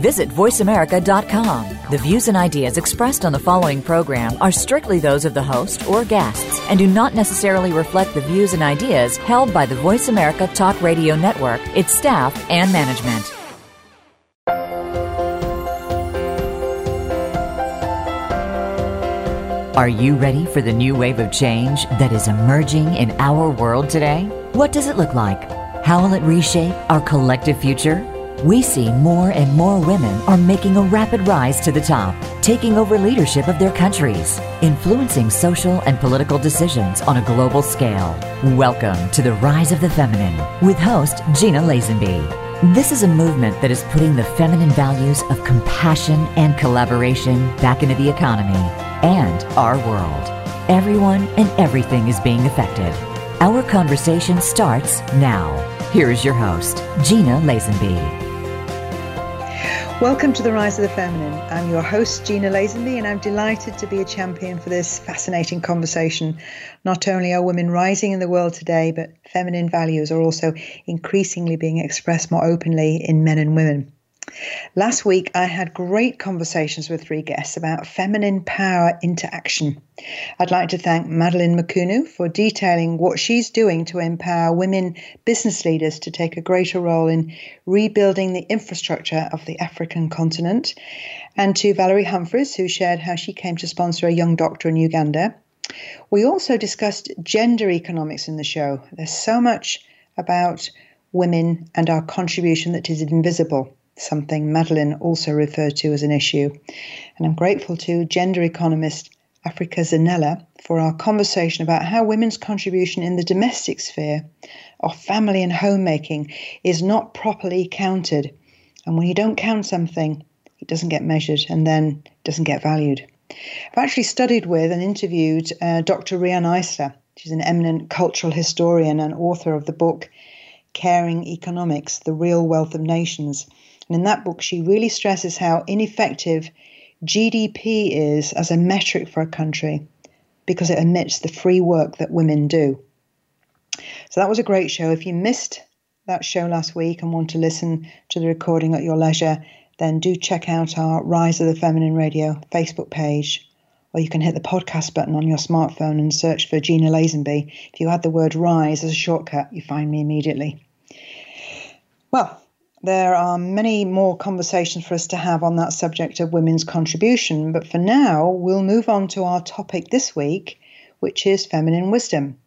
Visit VoiceAmerica.com. The views and ideas expressed on the following program are strictly those of the host or guests and do not necessarily reflect the views and ideas held by the Voice America Talk Radio Network, its staff, and management. Are you ready for the new wave of change that is emerging in our world today? What does it look like? How will it reshape our collective future? We see more and more women are making a rapid rise to the top, taking over leadership of their countries, influencing social and political decisions on a global scale. Welcome to the Rise of the Feminine with host Gina Lazenby. This is a movement that is putting the feminine values of compassion and collaboration back into the economy and our world. Everyone and everything is being affected. Our conversation starts now. Here is your host, Gina Lazenby. Welcome to the Rise of the Feminine. I'm your host, Gina Lazenby, and I'm delighted to be a champion for this fascinating conversation. Not only are women rising in the world today, but feminine values are also increasingly being expressed more openly in men and women. Last week, I had great conversations with three guests about feminine power into action. I'd like to thank Madeline Makunu for detailing what she's doing to empower women business leaders to take a greater role in rebuilding the infrastructure of the African continent, and to Valerie Humphreys, who shared how she came to sponsor a young doctor in Uganda. We also discussed gender economics in the show. There's so much about women and our contribution that is invisible something Madeline also referred to as an issue. And I'm grateful to gender economist Africa Zanella for our conversation about how women's contribution in the domestic sphere of family and homemaking is not properly counted. And when you don't count something, it doesn't get measured and then doesn't get valued. I've actually studied with and interviewed uh, Dr. Riane Eisler. She's an eminent cultural historian and author of the book Caring Economics The Real Wealth of Nations. And in that book, she really stresses how ineffective GDP is as a metric for a country because it omits the free work that women do. So that was a great show. If you missed that show last week and want to listen to the recording at your leisure, then do check out our Rise of the Feminine Radio Facebook page. Or you can hit the podcast button on your smartphone and search for Gina Lazenby. If you add the word rise as a shortcut, you find me immediately. Well, there are many more conversations for us to have on that subject of women's contribution, but for now, we'll move on to our topic this week, which is feminine wisdom.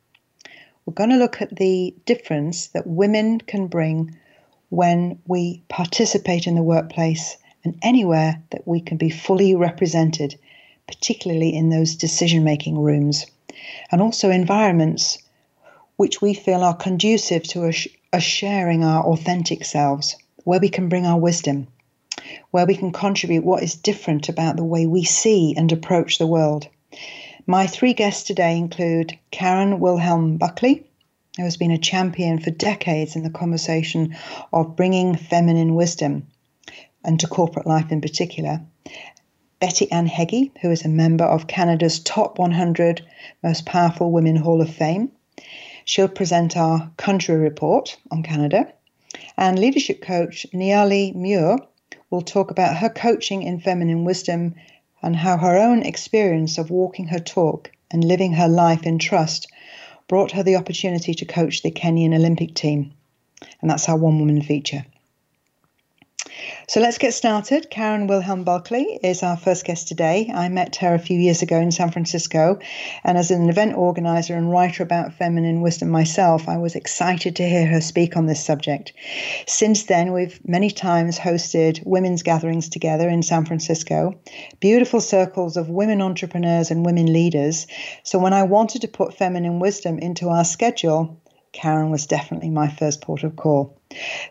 We're going to look at the difference that women can bring when we participate in the workplace and anywhere that we can be fully represented, particularly in those decision making rooms, and also environments which we feel are conducive to us sharing our authentic selves where we can bring our wisdom, where we can contribute what is different about the way we see and approach the world. My three guests today include Karen Wilhelm Buckley, who has been a champion for decades in the conversation of bringing feminine wisdom and to corporate life in particular. Betty Ann Heggie, who is a member of Canada's top 100 most powerful women Hall of Fame. She'll present our country report on Canada. And leadership coach Nyali Muir will talk about her coaching in feminine wisdom and how her own experience of walking her talk and living her life in trust brought her the opportunity to coach the Kenyan Olympic team. And that's our one woman feature. So let's get started. Karen Wilhelm Buckley is our first guest today. I met her a few years ago in San Francisco, and as an event organizer and writer about feminine wisdom myself, I was excited to hear her speak on this subject. Since then, we've many times hosted women's gatherings together in San Francisco, beautiful circles of women entrepreneurs and women leaders. So when I wanted to put feminine wisdom into our schedule, Karen was definitely my first port of call.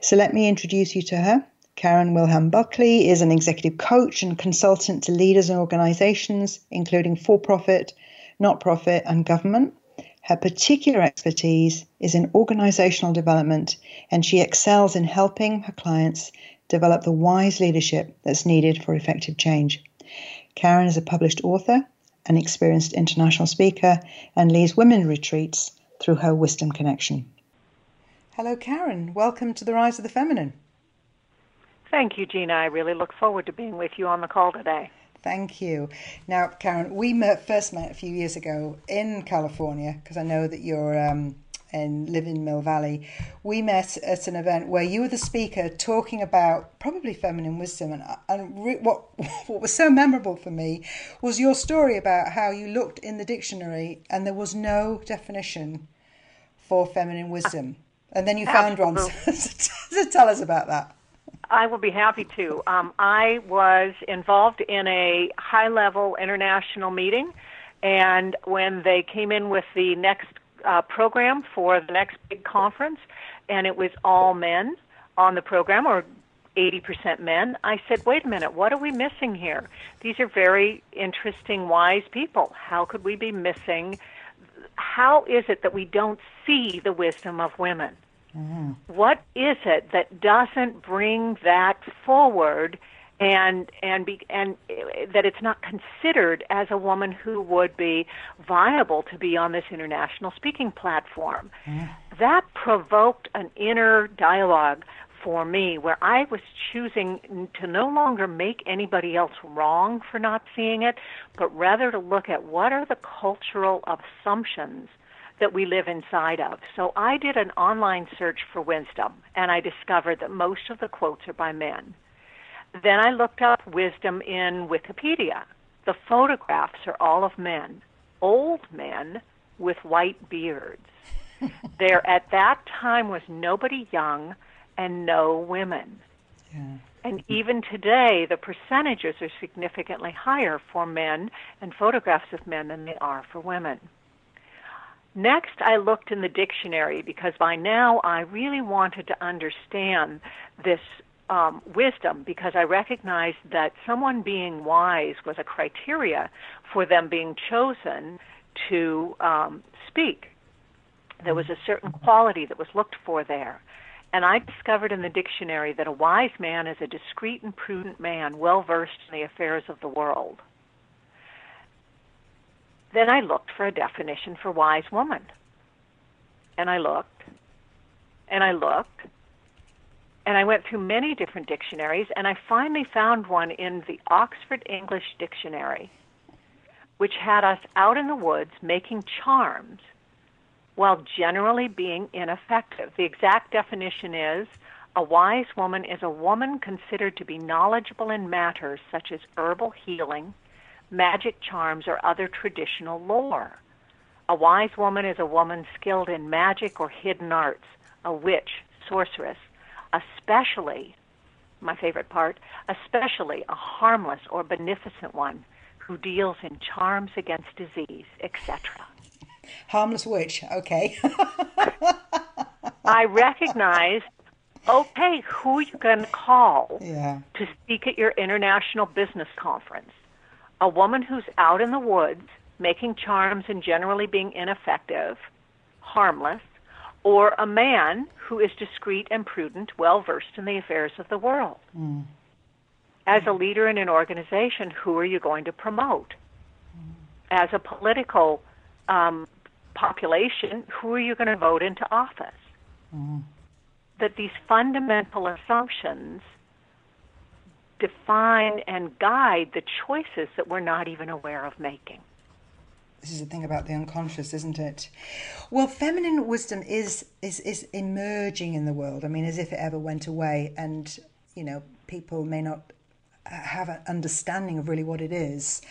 So let me introduce you to her. Karen Wilhelm Buckley is an executive coach and consultant to leaders and organizations, including for profit, not profit, and government. Her particular expertise is in organizational development, and she excels in helping her clients develop the wise leadership that's needed for effective change. Karen is a published author, an experienced international speaker, and leads women retreats through her Wisdom Connection. Hello, Karen. Welcome to the Rise of the Feminine. Thank you, Gina. I really look forward to being with you on the call today. Thank you. Now, Karen, we met, first met a few years ago in California because I know that you're um, and live in Mill Valley. We met at an event where you were the speaker talking about probably feminine wisdom. And, and re- what, what was so memorable for me was your story about how you looked in the dictionary and there was no definition for feminine wisdom. And then you found one. so tell us about that. I will be happy to. Um, I was involved in a high level international meeting, and when they came in with the next uh, program for the next big conference, and it was all men on the program, or 80% men. I said, wait a minute, what are we missing here? These are very interesting, wise people. How could we be missing? How is it that we don't see the wisdom of women? Mm-hmm. What is it that doesn't bring that forward and and be, and that it's not considered as a woman who would be viable to be on this international speaking platform. Mm. That provoked an inner dialogue for me where I was choosing to no longer make anybody else wrong for not seeing it, but rather to look at what are the cultural assumptions that we live inside of. So I did an online search for wisdom and I discovered that most of the quotes are by men. Then I looked up wisdom in Wikipedia. The photographs are all of men, old men with white beards. there at that time was nobody young and no women. Yeah. And even today, the percentages are significantly higher for men and photographs of men than they are for women. Next, I looked in the dictionary because by now I really wanted to understand this um, wisdom because I recognized that someone being wise was a criteria for them being chosen to um, speak. There was a certain quality that was looked for there. And I discovered in the dictionary that a wise man is a discreet and prudent man, well versed in the affairs of the world. Then I looked for a definition for wise woman. And I looked, and I looked, and I went through many different dictionaries, and I finally found one in the Oxford English Dictionary, which had us out in the woods making charms while generally being ineffective. The exact definition is a wise woman is a woman considered to be knowledgeable in matters such as herbal healing, magic charms, or other traditional lore. A wise woman is a woman skilled in magic or hidden arts, a witch, sorceress, especially, my favorite part, especially a harmless or beneficent one who deals in charms against disease, etc. Harmless witch, okay. I recognize, okay, who are you going to call yeah. to speak at your international business conference? A woman who's out in the woods making charms and generally being ineffective, harmless, or a man who is discreet and prudent, well versed in the affairs of the world. Mm. As a leader in an organization, who are you going to promote? Mm. As a political um, population, who are you going to vote into office? Mm. That these fundamental assumptions define and guide the choices that we're not even aware of making this is the thing about the unconscious, isn't it? Well, feminine wisdom is is is emerging in the world. I mean, as if it ever went away, and you know, people may not have an understanding of really what it is.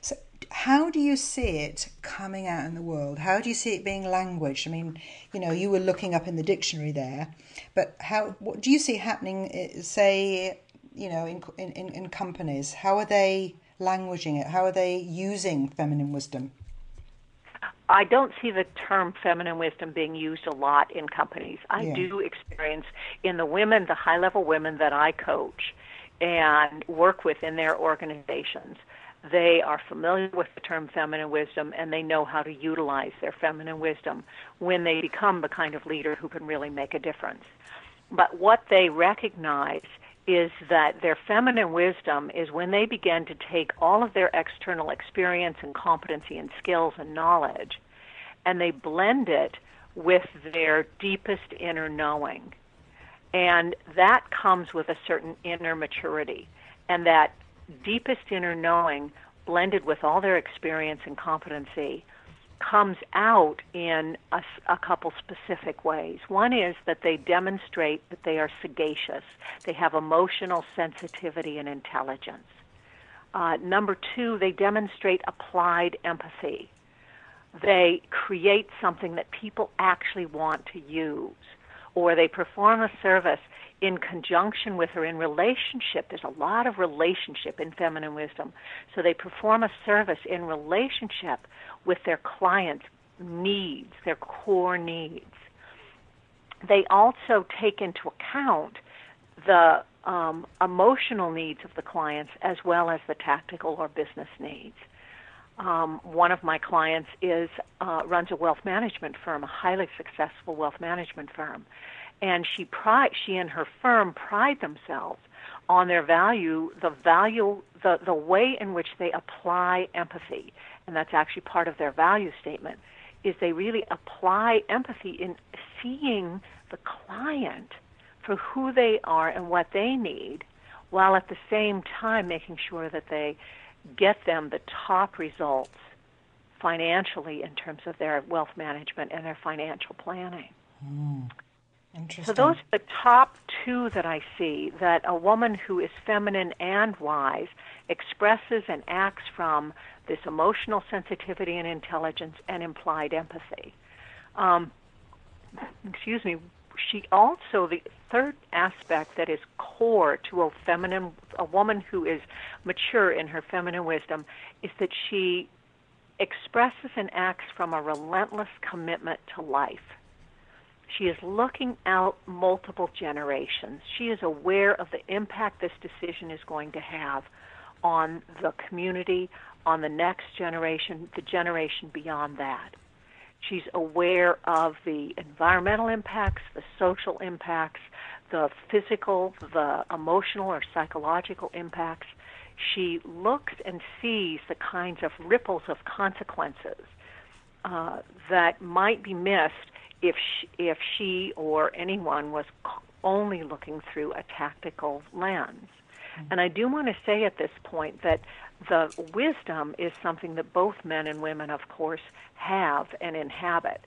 So, how do you see it coming out in the world? How do you see it being language? I mean, you know, you were looking up in the dictionary there, but how? What do you see happening? Eh, say, you know, in in in companies, how are they languaging it? How are they using feminine wisdom? I don't see the term feminine wisdom being used a lot in companies. I yeah. do experience in the women, the high level women that I coach and work with in their organizations, they are familiar with the term feminine wisdom and they know how to utilize their feminine wisdom when they become the kind of leader who can really make a difference. But what they recognize is that their feminine wisdom is when they begin to take all of their external experience and competency and skills and knowledge and they blend it with their deepest inner knowing. And that comes with a certain inner maturity. And that deepest inner knowing, blended with all their experience and competency, comes out in a, a, couple specific ways. One is that they demonstrate that they are sagacious, they have emotional sensitivity and intelligence. Uh, number two, they demonstrate applied empathy. They create something that people actually want to use, or they perform a service in conjunction with or in relationship. There's a lot of relationship in feminine wisdom. So they perform a service in relationship with their clients' needs, their core needs. They also take into account the um, emotional needs of the clients as well as the tactical or business needs. Um, one of my clients is uh, runs a wealth management firm, a highly successful wealth management firm, and she she and her firm pride themselves on their value the value the the way in which they apply empathy and that's actually part of their value statement is they really apply empathy in seeing the client for who they are and what they need while at the same time making sure that they get them the top results financially in terms of their wealth management and their financial planning. Mm. So those are the top two that I see that a woman who is feminine and wise expresses and acts from this emotional sensitivity and intelligence and implied empathy. Um, excuse me. She also the third aspect that is core to a feminine a woman who is mature in her feminine wisdom is that she expresses and acts from a relentless commitment to life she is looking out multiple generations. She is aware of the impact this decision is going to have on the community, on the next generation, the generation beyond that. She's aware of the environmental impacts, the social impacts, the physical, the emotional or psychological impacts. She looks and sees the kinds of ripples of consequences uh, that might be missed if she, if she or anyone was only looking through a tactical lens. Mm-hmm. And I do want to say at this point that the wisdom is something that both men and women, of course, have and inhabit.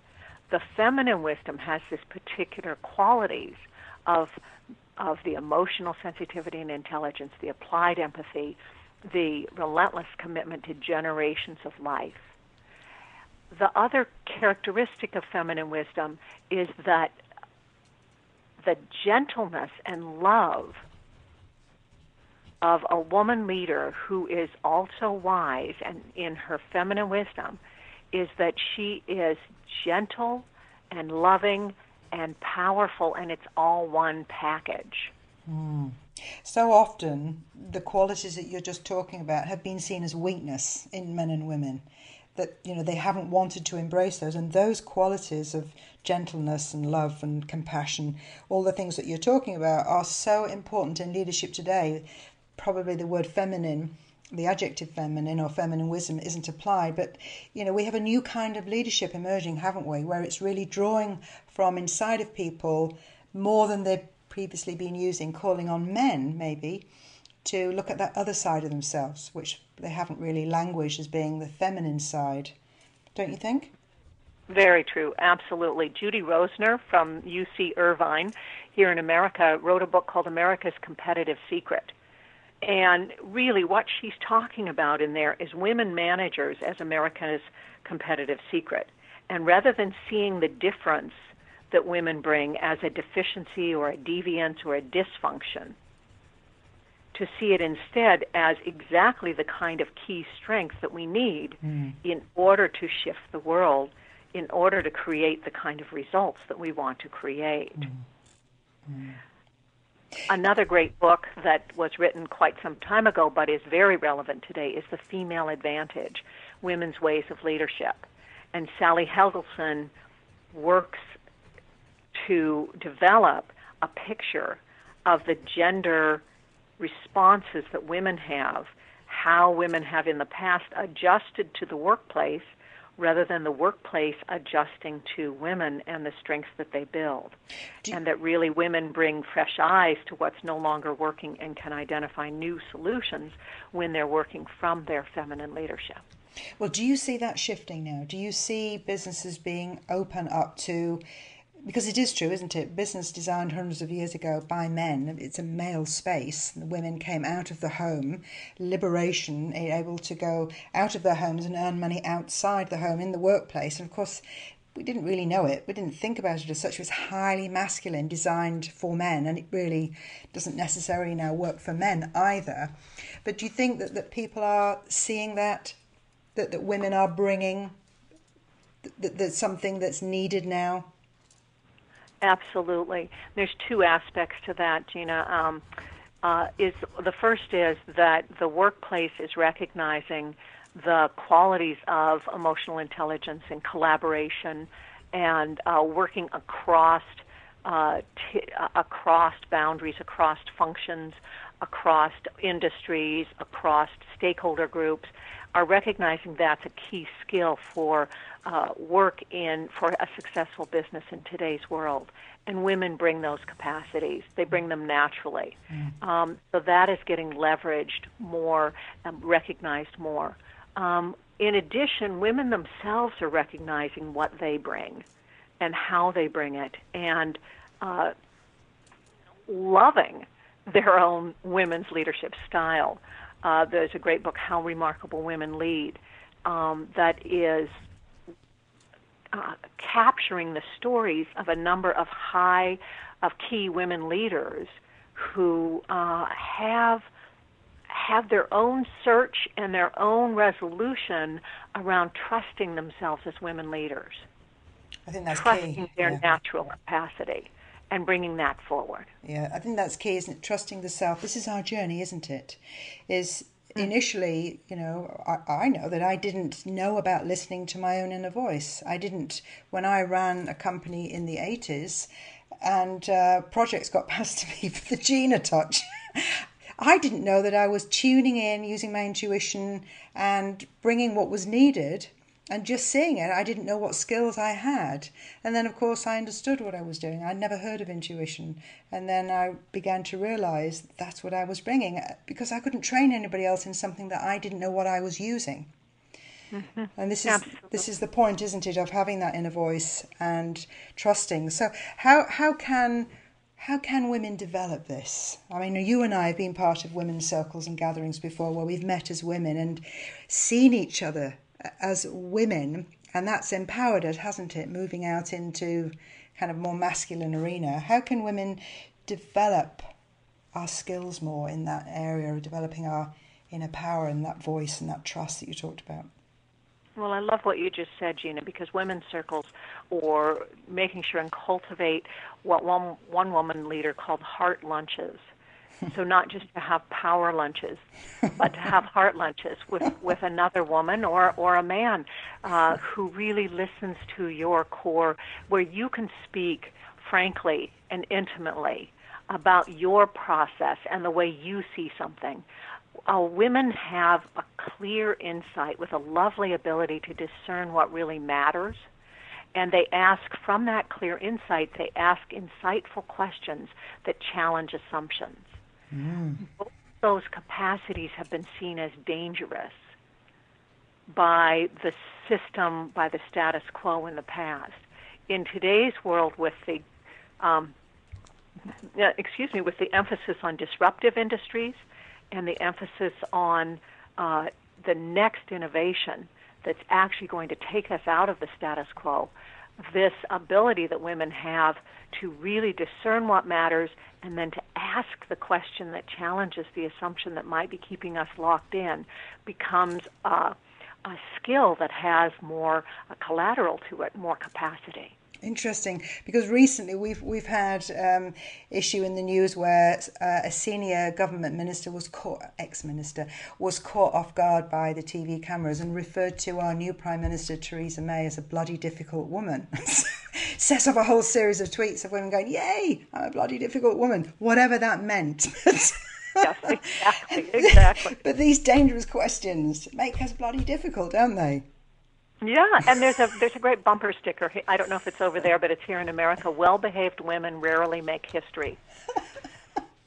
The feminine wisdom has this particular qualities of of the emotional sensitivity and intelligence, the applied empathy, the relentless commitment to generations of life the other characteristic of feminine wisdom is that the gentleness and love of a woman leader who is also wise and in her feminine wisdom is that she is gentle and loving and powerful and it's all one package. Mm. So often, the qualities that you're just talking about have been seen as weakness in men and women that you know they haven't wanted to embrace those. And those qualities of gentleness and love and compassion all the things that you're talking about are so important in leadership today. Probably the word feminine the adjective feminine or feminine wisdom isn't applied but you know we have a new kind of leadership emerging haven't we? Where it's really drawing from inside of people more than they've previously been using calling on men maybe to look at that other side of themselves, which they haven't really languished as being the feminine side. Don't you think? Very true, absolutely. Judy Rosener from UC Irvine here in America wrote a book called America's Competitive Secret. And really, what she's talking about in there is women managers as America's competitive secret. And rather than seeing the difference that women bring as a deficiency or a deviance or a dysfunction, to see it instead as exactly the kind of key strength that we need mm. in order to shift the world, in order to create the kind of results that we want to create. Mm. Mm. Another great book that was written quite some time ago but is very relevant today is The Female Advantage Women's Ways of Leadership. And Sally Helgesen works to develop a picture of the gender responses that women have, how women have in the past adjusted to the workplace rather than the workplace adjusting to women and the strengths that they build. and that really women bring fresh eyes to what's no longer working and can identify new solutions when they're working from their feminine leadership. Well, do you see that shifting now? Do you see businesses being open up to because it is true, isn't it? Business designed hundreds of years ago by men, it's a male space. The women came out of the home, liberation, eh, able to go out of their homes and earn money outside the home in the workplace. And of course, we didn't really know it. We didn't think about it as such. It was highly masculine, designed for men, and it really doesn't necessarily now work for men either. But do you think that, that people are seeing that, that, that women are bringing, that, that something that's needed now? Absolutely. There's two aspects to that, Gina. Um, uh, is the first is that the workplace is recognizing the qualities of emotional intelligence and collaboration and uh, working across uh, t- uh, across boundaries, across functions, across industries, across stakeholder groups, are recognizing that's a key skill for uh, work in for a successful business in today's world. And women bring those capacities; they bring them naturally. Mm. Um, so that is getting leveraged more, um, recognized more. Um, in addition, women themselves are recognizing what they bring and how they bring it, and uh, loving their own women's leadership style. Uh, there's a great book, How Remarkable Women Lead, um, that is uh, capturing the stories of a number of high, of key women leaders who uh, have have their own search and their own resolution around trusting themselves as women leaders. I think that's trusting key. their yeah. natural capacity and bringing that forward. Yeah, I think that's key, isn't it? Trusting the self. This is our journey, isn't it? Is. Initially, you know, I, I, know that I didn't know about listening to my own inner voice. I didn't, when I ran a company in the 80s and uh, projects got passed to me for the Gina touch. I didn't know that I was tuning in, using my intuition, and bringing what was needed and just seeing it, I didn't know what skills I had. And then, of course, I understood what I was doing. I'd never heard of intuition. And then I began to realize that's what I was bringing because I couldn't train anybody else in something that I didn't know what I was using. Mm-hmm. And this is Absolutely. this is the point, isn't it, of having that inner voice and trusting. So how how can how can women develop this? I mean, you and I have been part of women's circles and gatherings before where we've met as women and seen each other as women, and that's empowered us, hasn't it? Moving out into kind of more masculine arena. How can women develop our skills more in that area of developing our inner power and that voice and that trust that you talked about? Well, I love what you just said, Gina, because women's circles or making sure and cultivate what one one woman leader called heart lunches so not just to have power lunches, but to have heart lunches with, with another woman or, or a man uh, who really listens to your core, where you can speak frankly and intimately about your process and the way you see something. Uh, women have a clear insight with a lovely ability to discern what really matters and they ask from that clear insight they ask insightful questions that challenge assumptions Mm. Both those capacities have been seen as dangerous by the system, by the status quo in the past. In today's world, with the um, excuse me, with the emphasis on disruptive industries and the emphasis on uh, the next innovation that's actually going to take us out of the status quo, this ability that women have to really discern what matters and then to ask the question that challenges the assumption that might be keeping us locked in becomes uh, a skill that has more a collateral to it, more capacity. Interesting, because recently we've we've had um, issue in the news where uh, a senior government minister was caught, ex-minister, was caught off guard by the TV cameras and referred to our new Prime Minister Theresa May as a bloody difficult woman. Set up a whole series of tweets of women going, "Yay, I'm a bloody difficult woman," whatever that meant. yes, exactly, exactly. but these dangerous questions make us bloody difficult, don't they? Yeah, and there's a there's a great bumper sticker. I don't know if it's over there, but it's here in America. Well-behaved women rarely make history.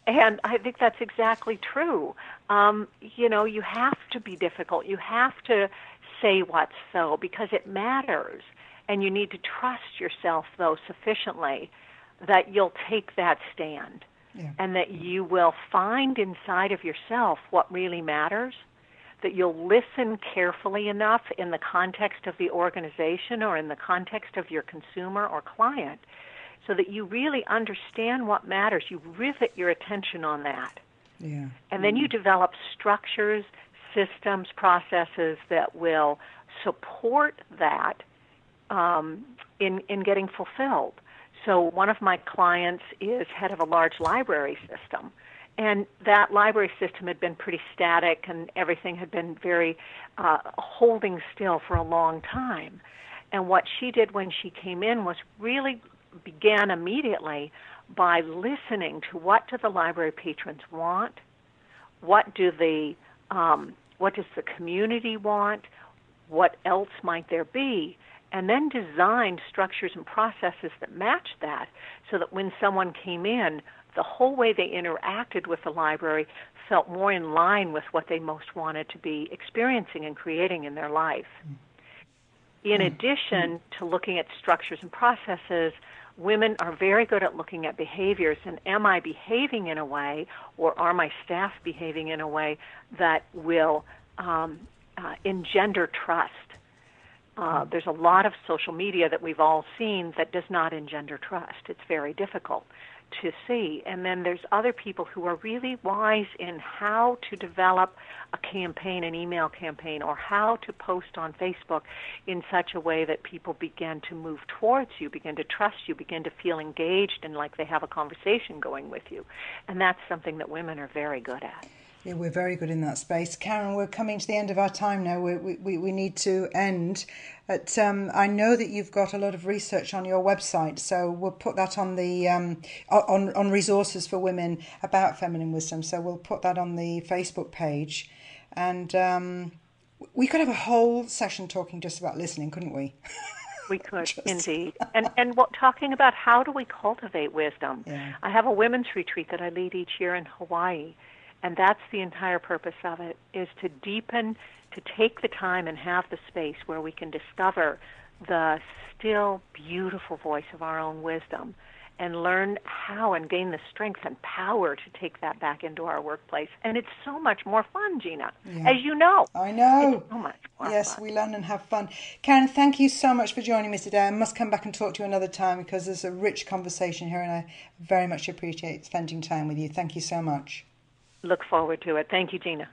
and I think that's exactly true. Um, you know, you have to be difficult. You have to say what's so because it matters, and you need to trust yourself though sufficiently that you'll take that stand, yeah. and that you will find inside of yourself what really matters that you'll listen carefully enough in the context of the organization or in the context of your consumer or client so that you really understand what matters. You rivet your attention on that. Yeah. And then you mm-hmm. develop structures, systems, processes that will support that um, in, in getting fulfilled. So, one of my clients is head of a large library system and that library system had been pretty static and everything had been very uh, holding still for a long time. And what she did when she came in was really began immediately by listening to what do the library patrons want, what do the um, what does the community want, what else might there be, and then designed structures and processes that matched that so that when someone came in, the whole way they interacted with the library felt more in line with what they most wanted to be experiencing and creating in their life. In mm. addition to looking at structures and processes, women are very good at looking at behaviors and am I behaving in a way or are my staff behaving in a way that will um, uh, engender trust? Uh, there's a lot of social media that we've all seen that does not engender trust. It's very difficult to see. And then there's other people who are really wise in how to develop a campaign, an email campaign, or how to post on Facebook in such a way that people begin to move towards you, begin to trust you, begin to feel engaged and like they have a conversation going with you. And that's something that women are very good at. Yeah, we're very good in that space. Karen, we're coming to the end of our time now. We, we, we need to end. But um, I know that you've got a lot of research on your website, so we'll put that on the um, on on resources for women about feminine wisdom. So we'll put that on the Facebook page, and um, we could have a whole session talking just about listening, couldn't we? We could indeed, and and what talking about how do we cultivate wisdom? Yeah. I have a women's retreat that I lead each year in Hawaii, and that's the entire purpose of it is to deepen to take the time and have the space where we can discover the still beautiful voice of our own wisdom and learn how and gain the strength and power to take that back into our workplace. And it's so much more fun, Gina, yeah. as you know. I know. It's so much more Yes, fun. we learn and have fun. Karen, thank you so much for joining me today. I must come back and talk to you another time because there's a rich conversation here and I very much appreciate spending time with you. Thank you so much look forward to it. Thank you, Gina.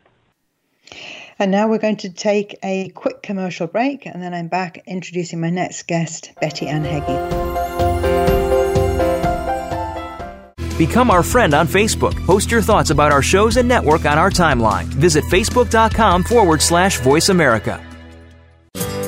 And now we're going to take a quick commercial break, and then I'm back introducing my next guest, Betty Ann Heggie. Become our friend on Facebook. Post your thoughts about our shows and network on our timeline. Visit facebook.com forward slash voice America.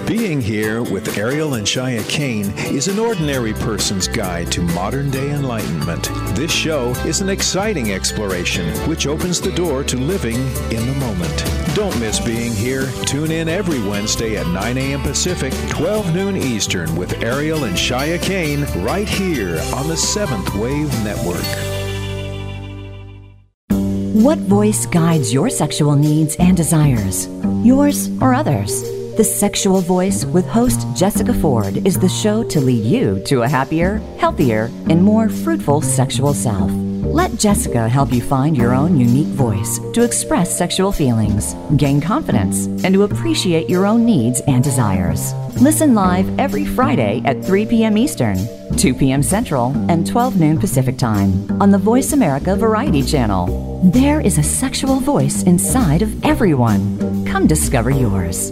Being here with Ariel and Shya Kane is an ordinary person's guide to modern day enlightenment. This show is an exciting exploration which opens the door to living in the moment. Don't miss being here. Tune in every Wednesday at 9 a.m. Pacific, 12 noon Eastern with Ariel and Shya Kane right here on the Seventh Wave Network. What voice guides your sexual needs and desires? Yours or others? The Sexual Voice with host Jessica Ford is the show to lead you to a happier, healthier, and more fruitful sexual self. Let Jessica help you find your own unique voice to express sexual feelings, gain confidence, and to appreciate your own needs and desires. Listen live every Friday at 3 p.m. Eastern, 2 p.m. Central, and 12 noon Pacific Time on the Voice America Variety Channel. There is a sexual voice inside of everyone. Come discover yours.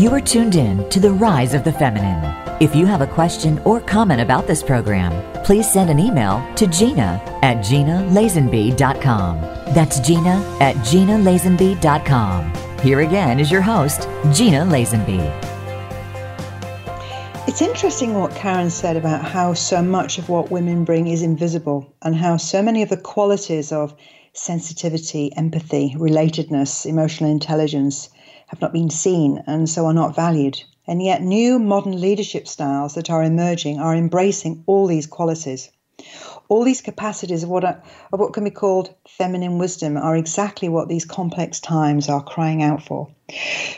You are tuned in to The Rise of the Feminine. If you have a question or comment about this program, please send an email to Gina at GinaLazenby.com. That's Gina at GinaLazenby.com. Here again is your host, Gina Lazenby. It's interesting what Karen said about how so much of what women bring is invisible and how so many of the qualities of sensitivity, empathy, relatedness, emotional intelligence have not been seen and so are not valued. And yet, new modern leadership styles that are emerging are embracing all these qualities. All these capacities of what, are, of what can be called feminine wisdom are exactly what these complex times are crying out for.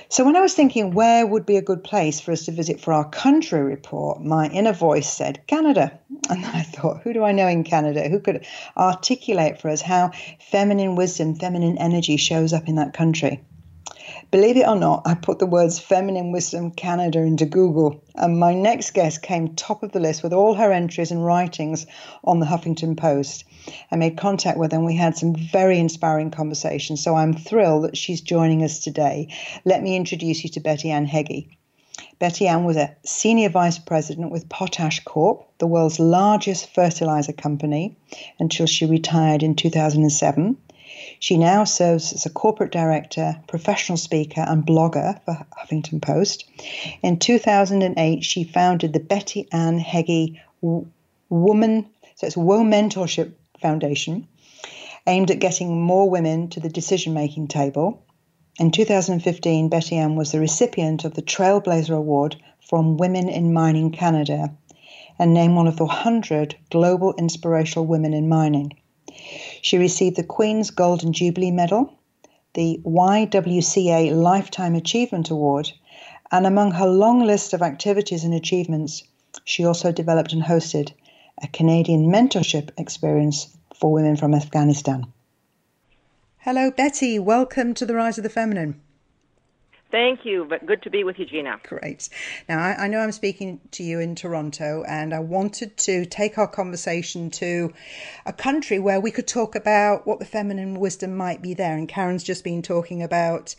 So, when I was thinking where would be a good place for us to visit for our country report, my inner voice said Canada. And I thought, who do I know in Canada who could articulate for us how feminine wisdom, feminine energy shows up in that country? Believe it or not, I put the words Feminine Wisdom Canada into Google, and my next guest came top of the list with all her entries and writings on the Huffington Post. I made contact with her and we had some very inspiring conversations, so I'm thrilled that she's joining us today. Let me introduce you to Betty Ann Heggie. Betty Ann was a senior vice president with Potash Corp, the world's largest fertilizer company, until she retired in 2007. She now serves as a corporate director, professional speaker, and blogger for Huffington Post. In 2008, she founded the Betty Ann Heggie Woman, so it's Wo Mentorship Foundation, aimed at getting more women to the decision making table. In 2015, Betty Ann was the recipient of the Trailblazer Award from Women in Mining Canada and named one of the 100 global inspirational women in mining. She received the Queen's Golden Jubilee Medal, the YWCA Lifetime Achievement Award, and among her long list of activities and achievements, she also developed and hosted a Canadian mentorship experience for women from Afghanistan. Hello, Betty. Welcome to the Rise of the Feminine. Thank you, but good to be with you, Gina. Great. Now, I, I, know I'm speaking to you in Toronto, and I wanted to take our conversation to a country where we could talk about what the feminine wisdom might be there. And Karen's just been talking about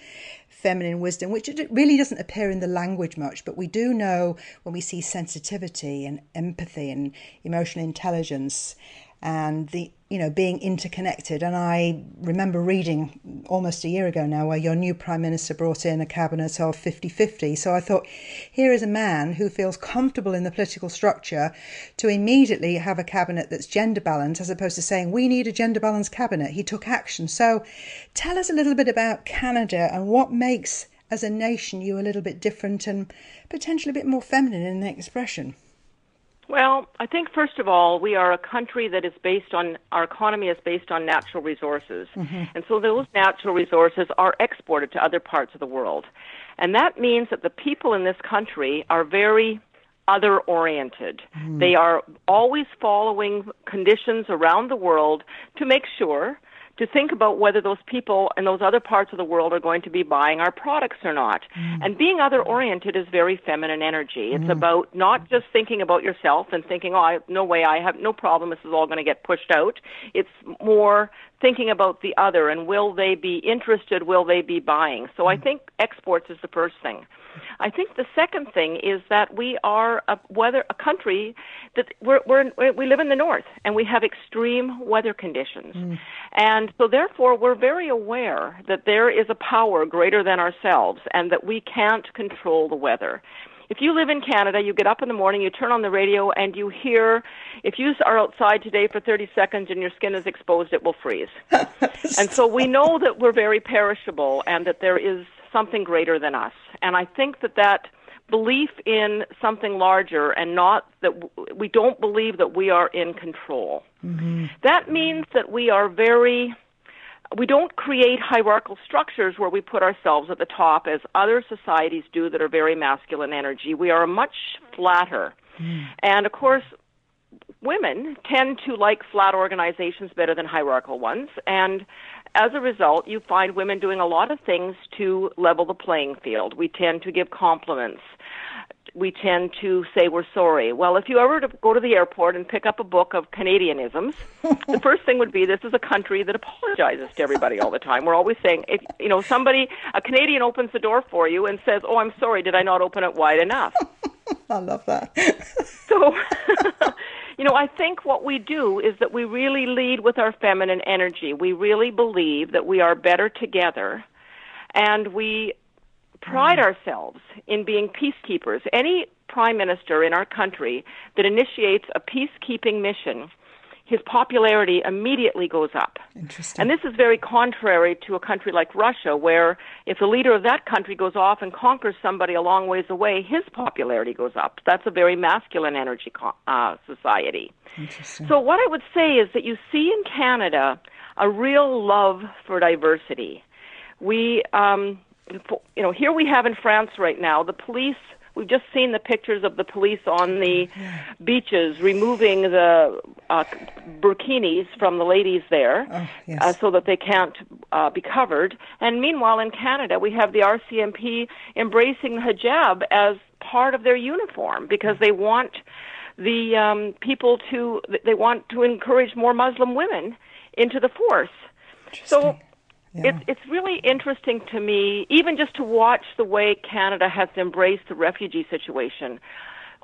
feminine wisdom, which it really doesn't appear in the language much, but we do know when we see sensitivity and empathy and emotional intelligence and the you know being interconnected. And i remember reading almost a year ago now where your new prime minister brought in a cabinet of 50-50 so i thought here is a man who feels comfortable in the political structure to immediately have a cabinet that's gender balanced as opposed to saying we need a gender balanced cabinet. He took action. So tell us a little bit about canada and what makes as a nation you a little bit different and potentially a bit more feminine in the expression well, I think first of all, we are a country that is based on our economy is based on natural resources. Mm-hmm. And so those natural resources are exported to other parts of the world. And that means that the people in this country are very other oriented. Mm. They are always following conditions around the world to make sure to think about whether those people in those other parts of the world are going to be buying our products or not. Mm. And being other oriented is very feminine energy. It's mm. about not just thinking about yourself and thinking, oh, I, no way, I have no problem, this is all going to get pushed out. It's more thinking about the other and will they be interested, will they be buying. So I mm. think exports is the first thing. I think the second thing is that we are a weather a country that we're, we're we live in the north and we have extreme weather conditions, mm. and so therefore we're very aware that there is a power greater than ourselves and that we can't control the weather if you live in Canada, you get up in the morning, you turn on the radio, and you hear, if you are outside today for 30 seconds and your skin is exposed, it will freeze. and so we know that we're very perishable and that there is something greater than us. And I think that that belief in something larger and not that w- we don't believe that we are in control. Mm-hmm. That means that we are very we don't create hierarchical structures where we put ourselves at the top as other societies do that are very masculine energy. We are much flatter. Mm. And of course, women tend to like flat organizations better than hierarchical ones. And as a result, you find women doing a lot of things to level the playing field. We tend to give compliments we tend to say we're sorry. Well, if you ever to go to the airport and pick up a book of Canadianisms, the first thing would be this is a country that apologizes to everybody all the time. We're always saying if you know somebody a Canadian opens the door for you and says, "Oh, I'm sorry, did I not open it wide enough?" I love that. so you know, I think what we do is that we really lead with our feminine energy. We really believe that we are better together and we pride mm. ourselves in being peacekeepers. Any prime minister in our country that initiates a peacekeeping mission, his popularity immediately goes up. Interesting. And this is very contrary to a country like Russia, where if the leader of that country goes off and conquers somebody a long ways away, his popularity goes up. That's a very masculine energy uh, society. So, what I would say is that you see in Canada a real love for diversity. We, um, you know, here we have in France right now the police. We've just seen the pictures of the police on the beaches removing the uh, burkinis from the ladies there, oh, yes. uh, so that they can't uh, be covered. And meanwhile, in Canada, we have the RCMP embracing the hijab as part of their uniform because they want the um, people to they want to encourage more Muslim women into the force. So yeah. It's it's really interesting to me, even just to watch the way Canada has embraced the refugee situation.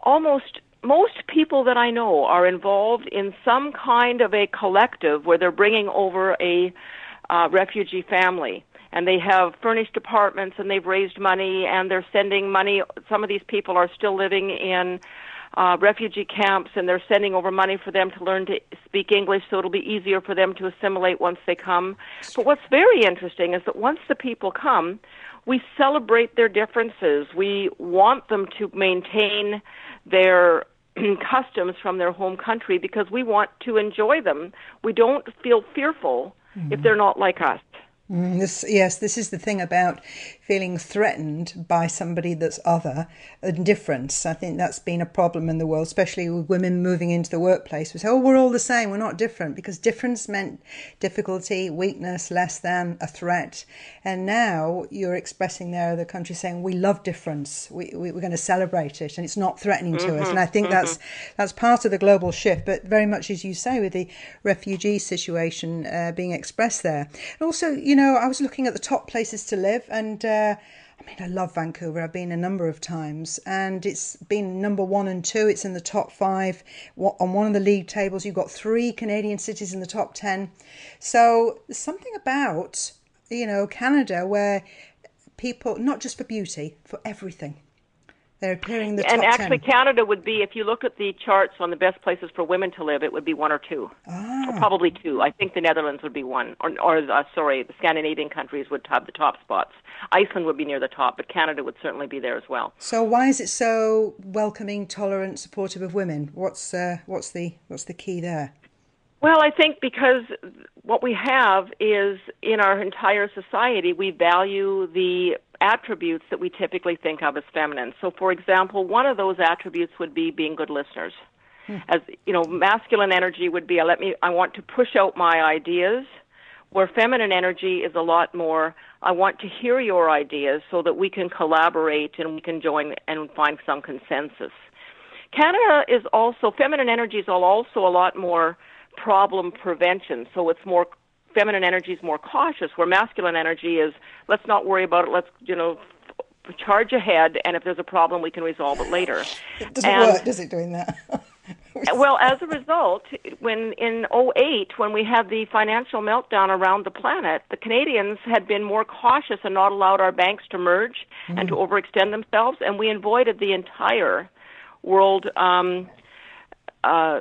Almost most people that I know are involved in some kind of a collective where they're bringing over a uh, refugee family and they have furnished apartments and they've raised money and they're sending money. Some of these people are still living in uh, refugee camps and they're sending over money for them to learn to speak English so it'll be easier for them to assimilate once they come. But what's very interesting is that once the people come, we celebrate their differences. We want them to maintain their customs from their home country because we want to enjoy them. We don't feel fearful mm-hmm. if they're not like us. Mm, this, yes, this is the thing about feeling threatened by somebody that's other and different. I think that's been a problem in the world, especially with women moving into the workplace. We say, oh, we're all the same, we're not different, because difference meant difficulty, weakness, less than, a threat. And now you're expressing there the country saying, we love difference, we, we, are going to celebrate it, and it's not threatening mm-hmm, to us. And I think mm-hmm. that's, that's part of the global shift, but very much as you say, with the refugee situation uh, being expressed there. And also, you know, I was looking at the top places to live, and uh, I mean, I love Vancouver. I've been a number of times, and it's been number one and two. It's in the top five on one of the league tables. You've got three Canadian cities in the top ten. So something about you know Canada where people, not just for beauty, for everything. They're appearing the and actually, 10. Canada would be if you look at the charts on the best places for women to live, it would be one or two, ah. or probably two. I think the Netherlands would be one, or, or uh, sorry, the Scandinavian countries would have the top spots. Iceland would be near the top, but Canada would certainly be there as well. So why is it so welcoming, tolerant, supportive of women? What's uh, what's the what's the key there? Well, I think because what we have is in our entire society, we value the attributes that we typically think of as feminine. So, for example, one of those attributes would be being good listeners. Hmm. As you know, masculine energy would be, I let me, I want to push out my ideas. Where feminine energy is a lot more, I want to hear your ideas so that we can collaborate and we can join and find some consensus. Canada is also feminine energy is also a lot more problem prevention. So it's more feminine energy is more cautious, where masculine energy is let's not worry about it. Let's you know charge ahead, and if there's a problem, we can resolve it later. It doesn't and, work, does it? Doing that. well, as a result, when in 08, when we had the financial meltdown around the planet, the Canadians had been more cautious and not allowed our banks to merge mm. and to overextend themselves, and we avoided the entire world um, uh,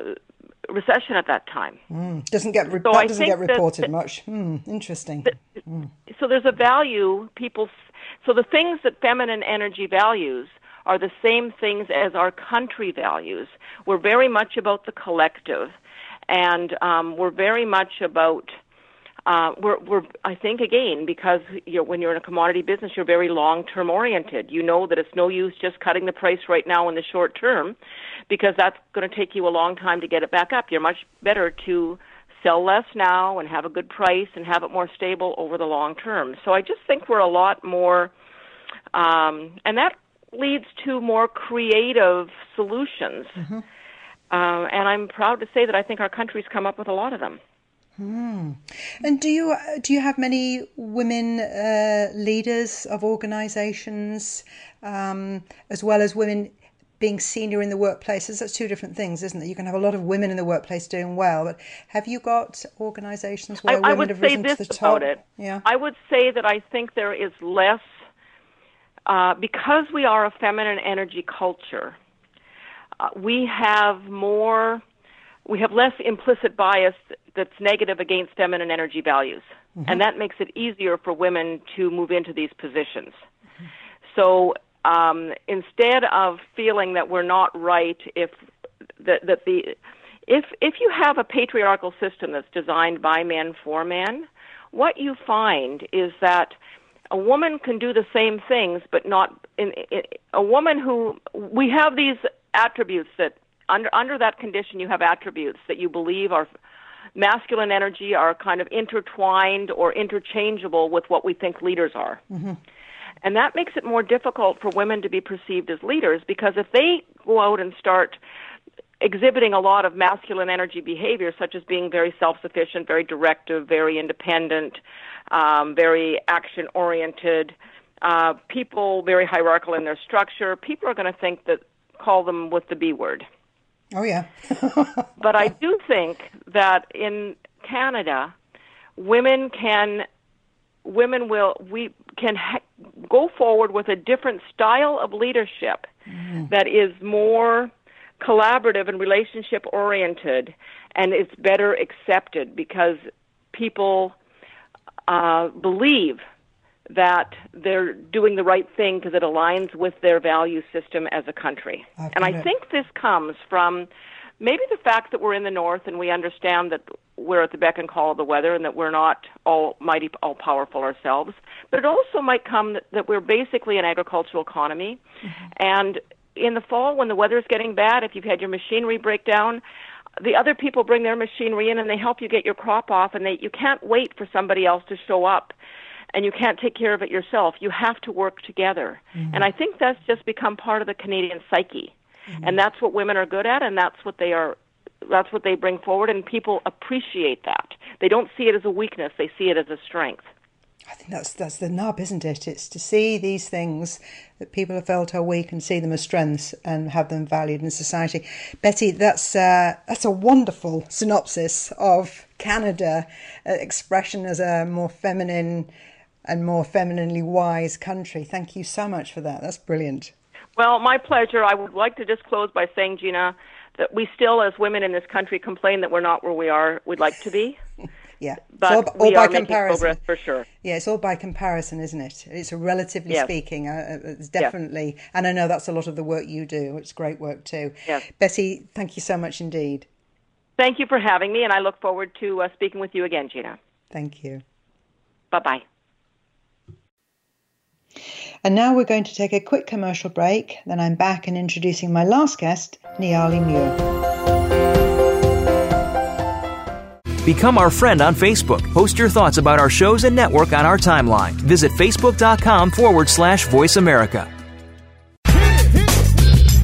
recession at that time. Mm. Doesn't get re- so that doesn't get reported that, much. Mm. Interesting. That, mm. So there's a value people. So the things that feminine energy values are the same things as our country values. We're very much about the collective, and um, we're very much about uh, we're, we're, I think again, because you know, when you're in a commodity business, you're very long-term oriented. You know that it's no use just cutting the price right now in the short term, because that's going to take you a long time to get it back up. You're much better to sell less now and have a good price and have it more stable over the long term. So I just think we're a lot more, um, and that leads to more creative solutions. Mm-hmm. Uh, and I'm proud to say that I think our country's come up with a lot of them. Hmm. And do you do you have many women uh, leaders of organisations, um, as well as women being senior in the workplaces? That's two different things, isn't it? You can have a lot of women in the workplace doing well, but have you got organisations where I, women I have risen to the top? It. Yeah. I would say that I think there is less uh, because we are a feminine energy culture. Uh, we have more we have less implicit bias that's negative against feminine energy values. Mm-hmm. And that makes it easier for women to move into these positions. Mm-hmm. So um, instead of feeling that we're not right if that, that the if if you have a patriarchal system that's designed by men for men, what you find is that a woman can do the same things, but not in, in a woman who we have these attributes that under under that condition you have attributes that you believe are masculine energy are kind of intertwined or interchangeable with what we think leaders are. Mm-hmm. And that makes it more difficult for women to be perceived as leaders because if they go out and start exhibiting a lot of masculine energy behavior, such as being very self sufficient, very directive, very independent, um, very action oriented, uh, people very hierarchical in their structure, people are going to think that call them with the B word. Oh, yeah. but I do think that in Canada, women can women will we can ha- go forward with a different style of leadership mm. that is more collaborative and relationship oriented and it's better accepted because people uh, believe that they're doing the right thing because it aligns with their value system as a country. and I think this comes from maybe the fact that we're in the north and we understand that we're at the beck and call of the weather and that we're not all mighty all powerful ourselves but it also might come that, that we're basically an agricultural economy mm-hmm. and in the fall when the weather's getting bad if you've had your machinery break down the other people bring their machinery in and they help you get your crop off and they you can't wait for somebody else to show up and you can't take care of it yourself. You have to work together. Mm-hmm. And I think that's just become part of the Canadian psyche. Mm-hmm. And that's what women are good at and that's what they are that's what they bring forward and people appreciate that. They don't see it as a weakness, they see it as a strength. I think that's that's the nub, isn't it? It's to see these things that people have felt are weak and see them as strengths and have them valued in society. Betty, that's uh, that's a wonderful synopsis of Canada, uh, expression as a more feminine and more femininely wise country. Thank you so much for that. That's brilliant. Well, my pleasure. I would like to just close by saying, Gina, that we still, as women in this country, complain that we're not where we are, we'd like to be. yeah, but all, all we by are comparison. progress for sure. Yeah, it's all by comparison, isn't it? It's relatively yes. speaking. Uh, uh it's definitely, yes. and I know that's a lot of the work you do. It's great work too. Yes. Betty, thank you so much indeed. Thank you for having me, and I look forward to uh, speaking with you again, Gina. Thank you. Bye bye. And now we're going to take a quick commercial break. Then I'm back and introducing my last guest, Nyali Muir. Become our friend on Facebook. Post your thoughts about our shows and network on our timeline. Visit facebook.com forward slash voice America.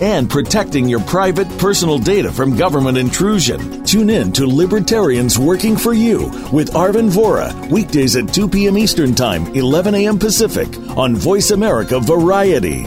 and protecting your private personal data from government intrusion. Tune in to Libertarians Working for You with Arvin Vora, weekdays at 2 p.m. Eastern Time, 11 a.m. Pacific, on Voice America Variety.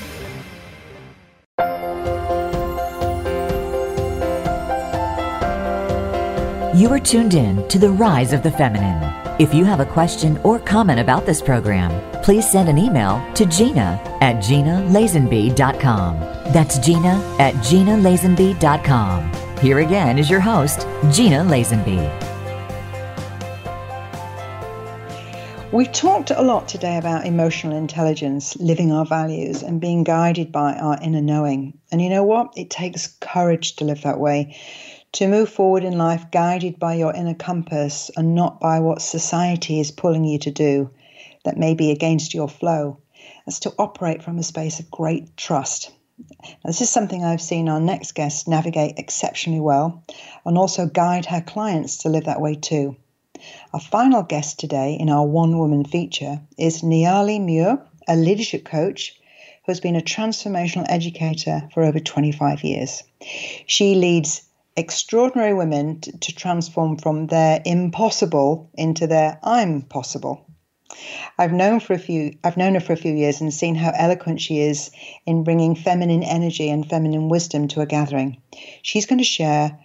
You are tuned in to The Rise of the Feminine. If you have a question or comment about this program, please send an email to Gina at GinaLazenby.com. That's Gina at GinaLazenby.com. Here again is your host, Gina Lazenby. We've talked a lot today about emotional intelligence, living our values, and being guided by our inner knowing. And you know what? It takes courage to live that way to move forward in life guided by your inner compass and not by what society is pulling you to do that may be against your flow. That's to operate from a space of great trust. This is something I've seen our next guest navigate exceptionally well and also guide her clients to live that way too. Our final guest today in our one woman feature is Nyali Muir, a leadership coach who has been a transformational educator for over 25 years. She leads extraordinary women to, to transform from their impossible into their I'm possible. I've known for a few I've known her for a few years and seen how eloquent she is in bringing feminine energy and feminine wisdom to a gathering. She's going to share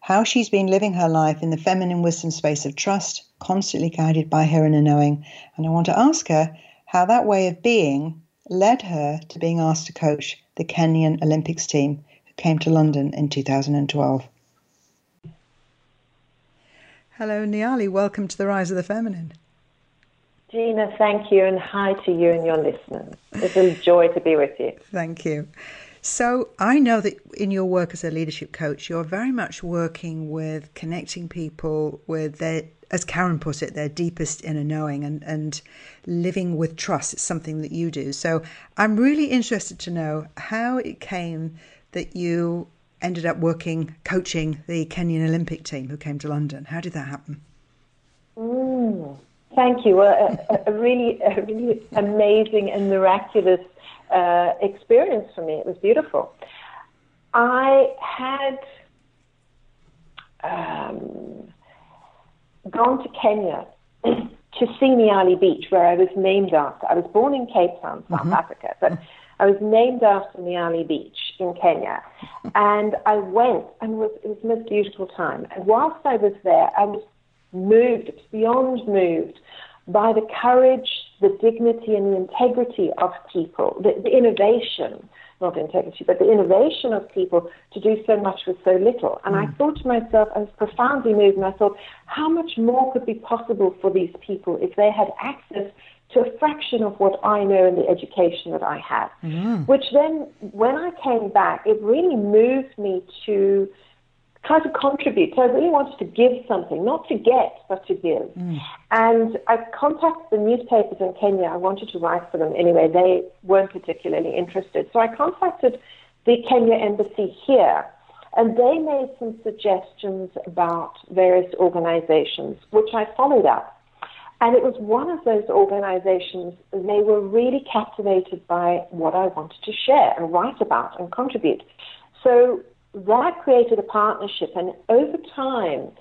how she's been living her life in the feminine wisdom space of trust, constantly guided by her inner knowing. And I want to ask her how that way of being led her to being asked to coach the Kenyan Olympics team who came to London in 2012. Hello, Nyali. Welcome to the Rise of the Feminine. Gina, thank you, and hi to you and your listeners. It's a joy to be with you. Thank you. So, I know that in your work as a leadership coach, you're very much working with connecting people with their, as Karen put it, their deepest inner knowing and, and living with trust. It's something that you do. So, I'm really interested to know how it came that you ended up working, coaching the Kenyan Olympic team who came to London. How did that happen? Mm, thank you. a, a, really, a really amazing and miraculous uh, experience for me. It was beautiful. I had um, gone to Kenya to see Nyali Beach, where I was named after. I was born in Cape Town, South mm-hmm. Africa, but I was named after Nyali Beach in Kenya. And I went, and it was, it was the most beautiful time. And whilst I was there, I was moved, beyond moved, by the courage, the dignity, and the integrity of people, the, the innovation, not integrity, but the innovation of people to do so much with so little. And mm. I thought to myself, I was profoundly moved, and I thought, how much more could be possible for these people if they had access to a fraction of what I know in the education that I have. Mm. Which then, when I came back, it really moved me to try to contribute. So I really wanted to give something, not to get, but to give. Mm. And I contacted the newspapers in Kenya. I wanted to write for them anyway. They weren't particularly interested. So I contacted the Kenya embassy here. And they made some suggestions about various organizations, which I followed up. And it was one of those organizations, they were really captivated by what I wanted to share and write about and contribute. So that created a partnership, and over time,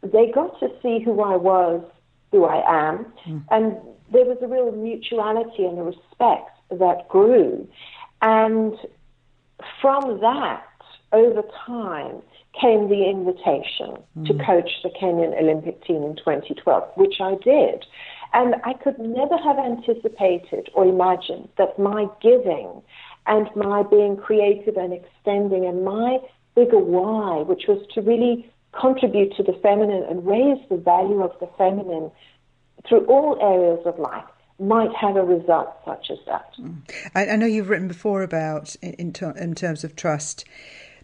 they got to see who I was, who I am, mm. and there was a real mutuality and a respect that grew. And from that, over time, came the invitation mm. to coach the Kenyan Olympic team in 2012, which I did. And I could never have anticipated or imagined that my giving and my being creative and extending and my bigger why, which was to really contribute to the feminine and raise the value of the feminine through all areas of life, might have a result such as that. Mm. I, I, know you've written before about in, in, ter- in terms of trust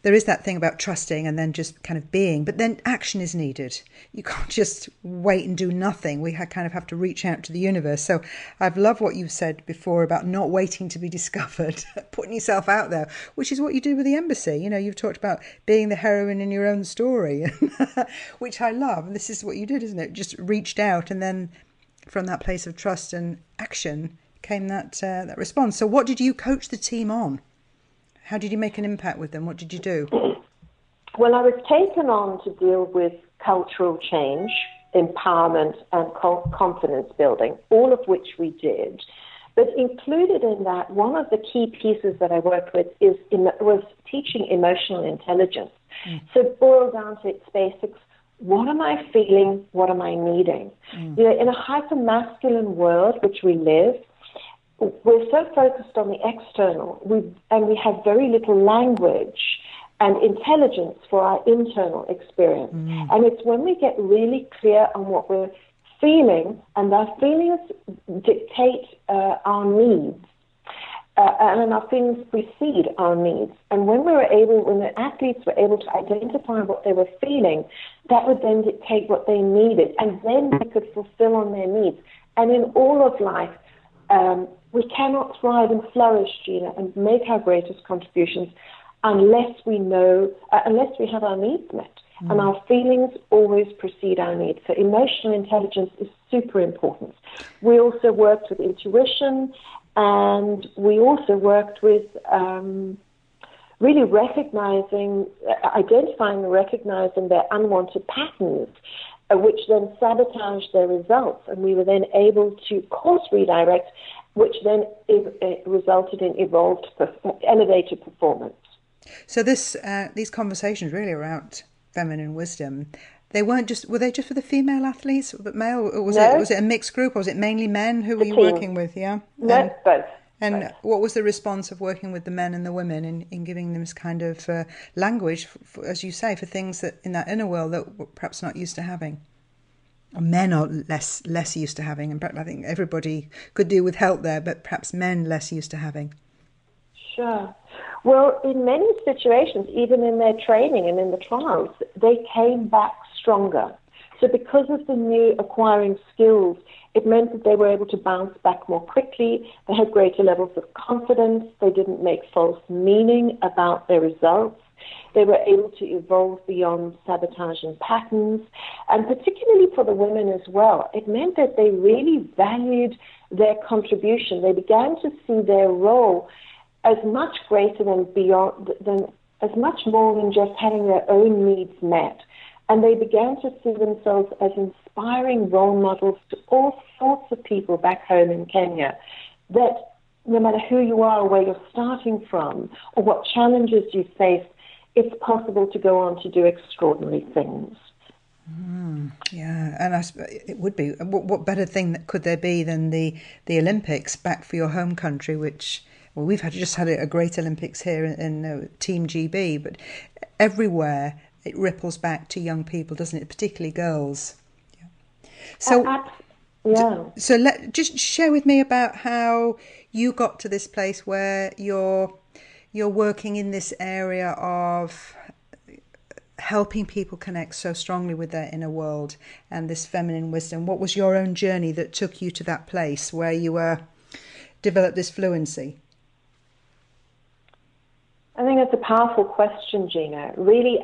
there is that thing about trusting and then just kind of being, but then action is needed. You can't just wait and do nothing. We kind of have to reach out to the universe. So I've loved what you've said before about not waiting to be discovered, putting yourself out there, which is what you do with the embassy. You know, you've talked about being the heroine in your own story, which I love. And this is what you did, isn't it? Just reached out and then from that place of trust and action came that uh, that response. So what did you coach the team on? How did you make an impact with them? What did you do? Well, I was taken on to deal with cultural change, empowerment, and confidence building, all of which we did. But included in that, one of the key pieces that I worked with is was teaching emotional intelligence. Mm. So boil down to its basics. What am I feeling? What am I needing? Mm. You know, in a hyper masculine world which we live, we're so focused on the external, we, and we have very little language and intelligence for our internal experience. Mm. And it's when we get really clear on what we're feeling, and our feelings dictate uh, our needs. Uh, and our feelings precede our needs. And when we were able, when the athletes were able to identify what they were feeling, that would then dictate what they needed, and then they could fulfill on their needs. And in all of life, um, we cannot thrive and flourish, Gina, and make our greatest contributions unless we know, uh, unless we have our needs met. Mm. And our feelings always precede our needs. So emotional intelligence is super important. We also worked with intuition, and we also worked with um, really recognizing, uh, identifying and recognizing their unwanted patterns uh, which then sabotaged their results. And we were then able to course redirect which then resulted in evolved, elevated performance. So this, uh, these conversations really around feminine wisdom, they weren't just were they just for the female athletes, but male? Or was no. it was it a mixed group, or was it mainly men? Who were you team. working with? Yeah, no, and, both. And both. what was the response of working with the men and the women in, in giving them this kind of uh, language, for, as you say, for things that in that inner world that we're perhaps not used to having? Men are less less used to having, and I think everybody could do with help there, but perhaps men less used to having. Sure. Well, in many situations, even in their training and in the trials, they came back stronger. So, because of the new acquiring skills, it meant that they were able to bounce back more quickly. They had greater levels of confidence. They didn't make false meaning about their results. They were able to evolve beyond sabotaging patterns, and particularly for the women as well, it meant that they really valued their contribution. They began to see their role as much greater than beyond than as much more than just having their own needs met. And they began to see themselves as inspiring role models to all sorts of people back home in Kenya. That no matter who you are or where you're starting from or what challenges you face, it's possible to go on to do extraordinary things. Mm, yeah, and I, it would be. What, what better thing could there be than the, the Olympics back for your home country, which well, we've had just had a great Olympics here in, in uh, Team GB, but everywhere it ripples back to young people, doesn't it? Particularly girls. Yeah. So, uh, yeah. So let just share with me about how you got to this place where you're you're working in this area of helping people connect so strongly with their inner world and this feminine wisdom. What was your own journey that took you to that place where you were developed this fluency? I think that's a powerful question, Gina. Really,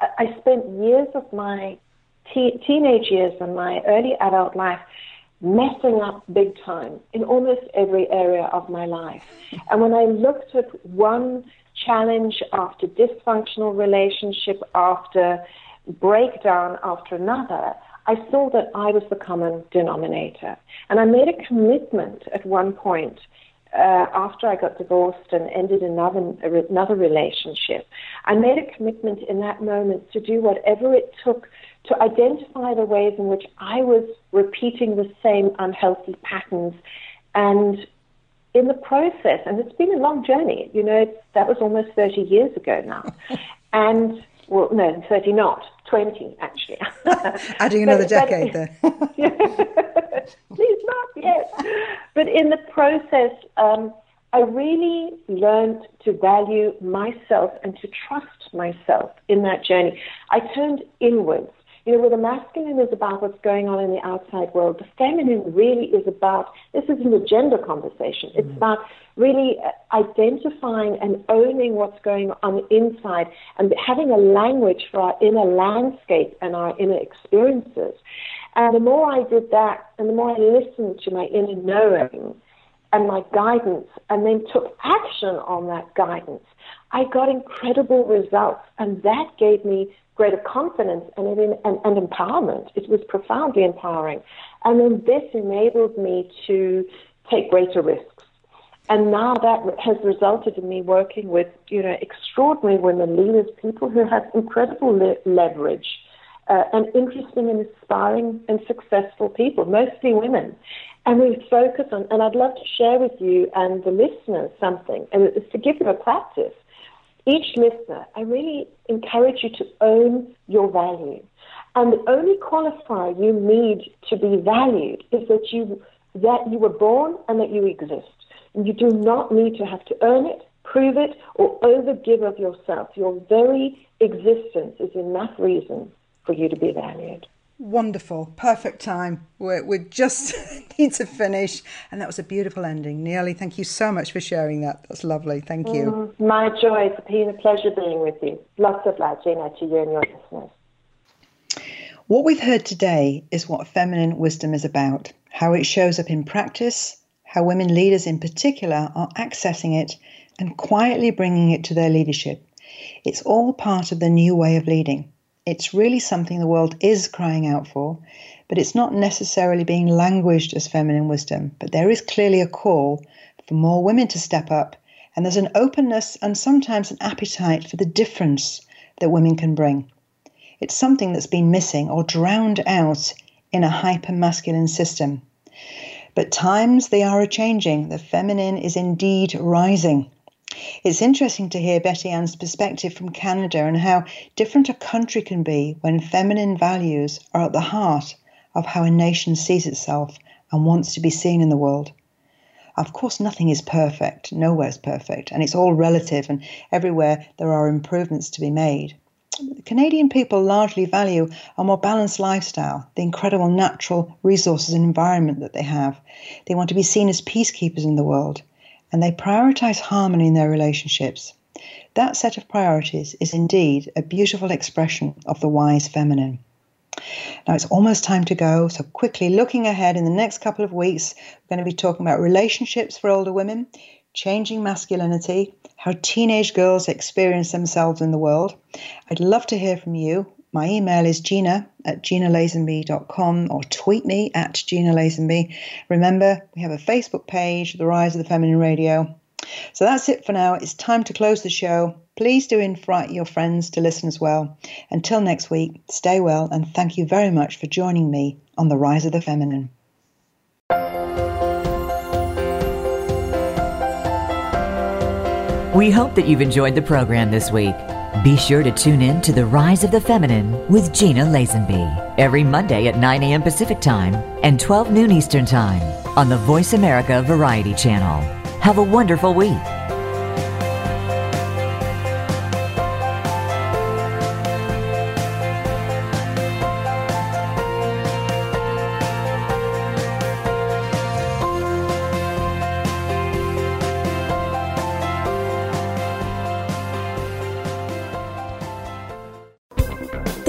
I spent years of my te- teenage years and my early adult life messing up big time in almost every area of my life. And when I looked at one challenge after dysfunctional relationship, after breakdown after another, I saw that I was the common denominator. And I made a commitment at one point uh, after I got divorced and ended another another relationship, I made a commitment in that moment to do whatever it took to identify the ways in which I was repeating the same unhealthy patterns, and in the process, and it's been a long journey. You know, that was almost thirty years ago now, and well, no, 30 not, 20 actually. Adding another but, decade there. Please not, yes. But in the process, um, I really learned to value myself and to trust myself in that journey. I turned inwards you know, where the masculine is about what's going on in the outside world, the feminine really is about, this isn't a gender conversation, it's mm-hmm. about really uh, identifying and owning what's going on inside and having a language for our inner landscape and our inner experiences. And the more I did that, and the more I listened to my inner knowing and my guidance, and then took action on that guidance, I got incredible results. And that gave me greater confidence and, and, and empowerment. It was profoundly empowering. And then this enabled me to take greater risks. And now that has resulted in me working with, you know, extraordinary women leaders, people who have incredible le- leverage, uh, and interesting and inspiring and successful people, mostly women. And we focus on, and I'd love to share with you and the listeners something, and it's to give them a practice each listener, I really encourage you to own your value. And the only qualifier you need to be valued is that you that you were born and that you exist. You do not need to have to earn it, prove it, or overgive of yourself. Your very existence is enough reason for you to be valued. Wonderful, perfect time. We're, we just need to finish, and that was a beautiful ending. Nyali, thank you so much for sharing that. That's lovely. Thank you. Mm, my joy. It's been a pleasure being with you. Lots of love, Gina, to you and your listeners. What we've heard today is what feminine wisdom is about, how it shows up in practice, how women leaders in particular are accessing it and quietly bringing it to their leadership. It's all part of the new way of leading. It's really something the world is crying out for, but it's not necessarily being languished as feminine wisdom. But there is clearly a call for more women to step up, and there's an openness and sometimes an appetite for the difference that women can bring. It's something that's been missing or drowned out in a hyper masculine system. But times they are a changing. The feminine is indeed rising. It's interesting to hear Betty Ann's perspective from Canada and how different a country can be when feminine values are at the heart of how a nation sees itself and wants to be seen in the world. Of course, nothing is perfect, nowhere's perfect, and it's all relative, and everywhere there are improvements to be made. Canadian people largely value a more balanced lifestyle, the incredible natural resources and environment that they have. They want to be seen as peacekeepers in the world and they prioritize harmony in their relationships. That set of priorities is indeed a beautiful expression of the wise feminine. Now it's almost time to go, so quickly looking ahead in the next couple of weeks, we're going to be talking about relationships for older women, changing masculinity, how teenage girls experience themselves in the world. I'd love to hear from you. My email is gina at ginalazenby.com or tweet me at ginalazenby. Remember, we have a Facebook page, The Rise of the Feminine Radio. So that's it for now. It's time to close the show. Please do invite your friends to listen as well. Until next week, stay well and thank you very much for joining me on The Rise of the Feminine. We hope that you've enjoyed the program this week. Be sure to tune in to The Rise of the Feminine with Gina Lazenby every Monday at 9 a.m. Pacific Time and 12 noon Eastern Time on the Voice America Variety Channel. Have a wonderful week.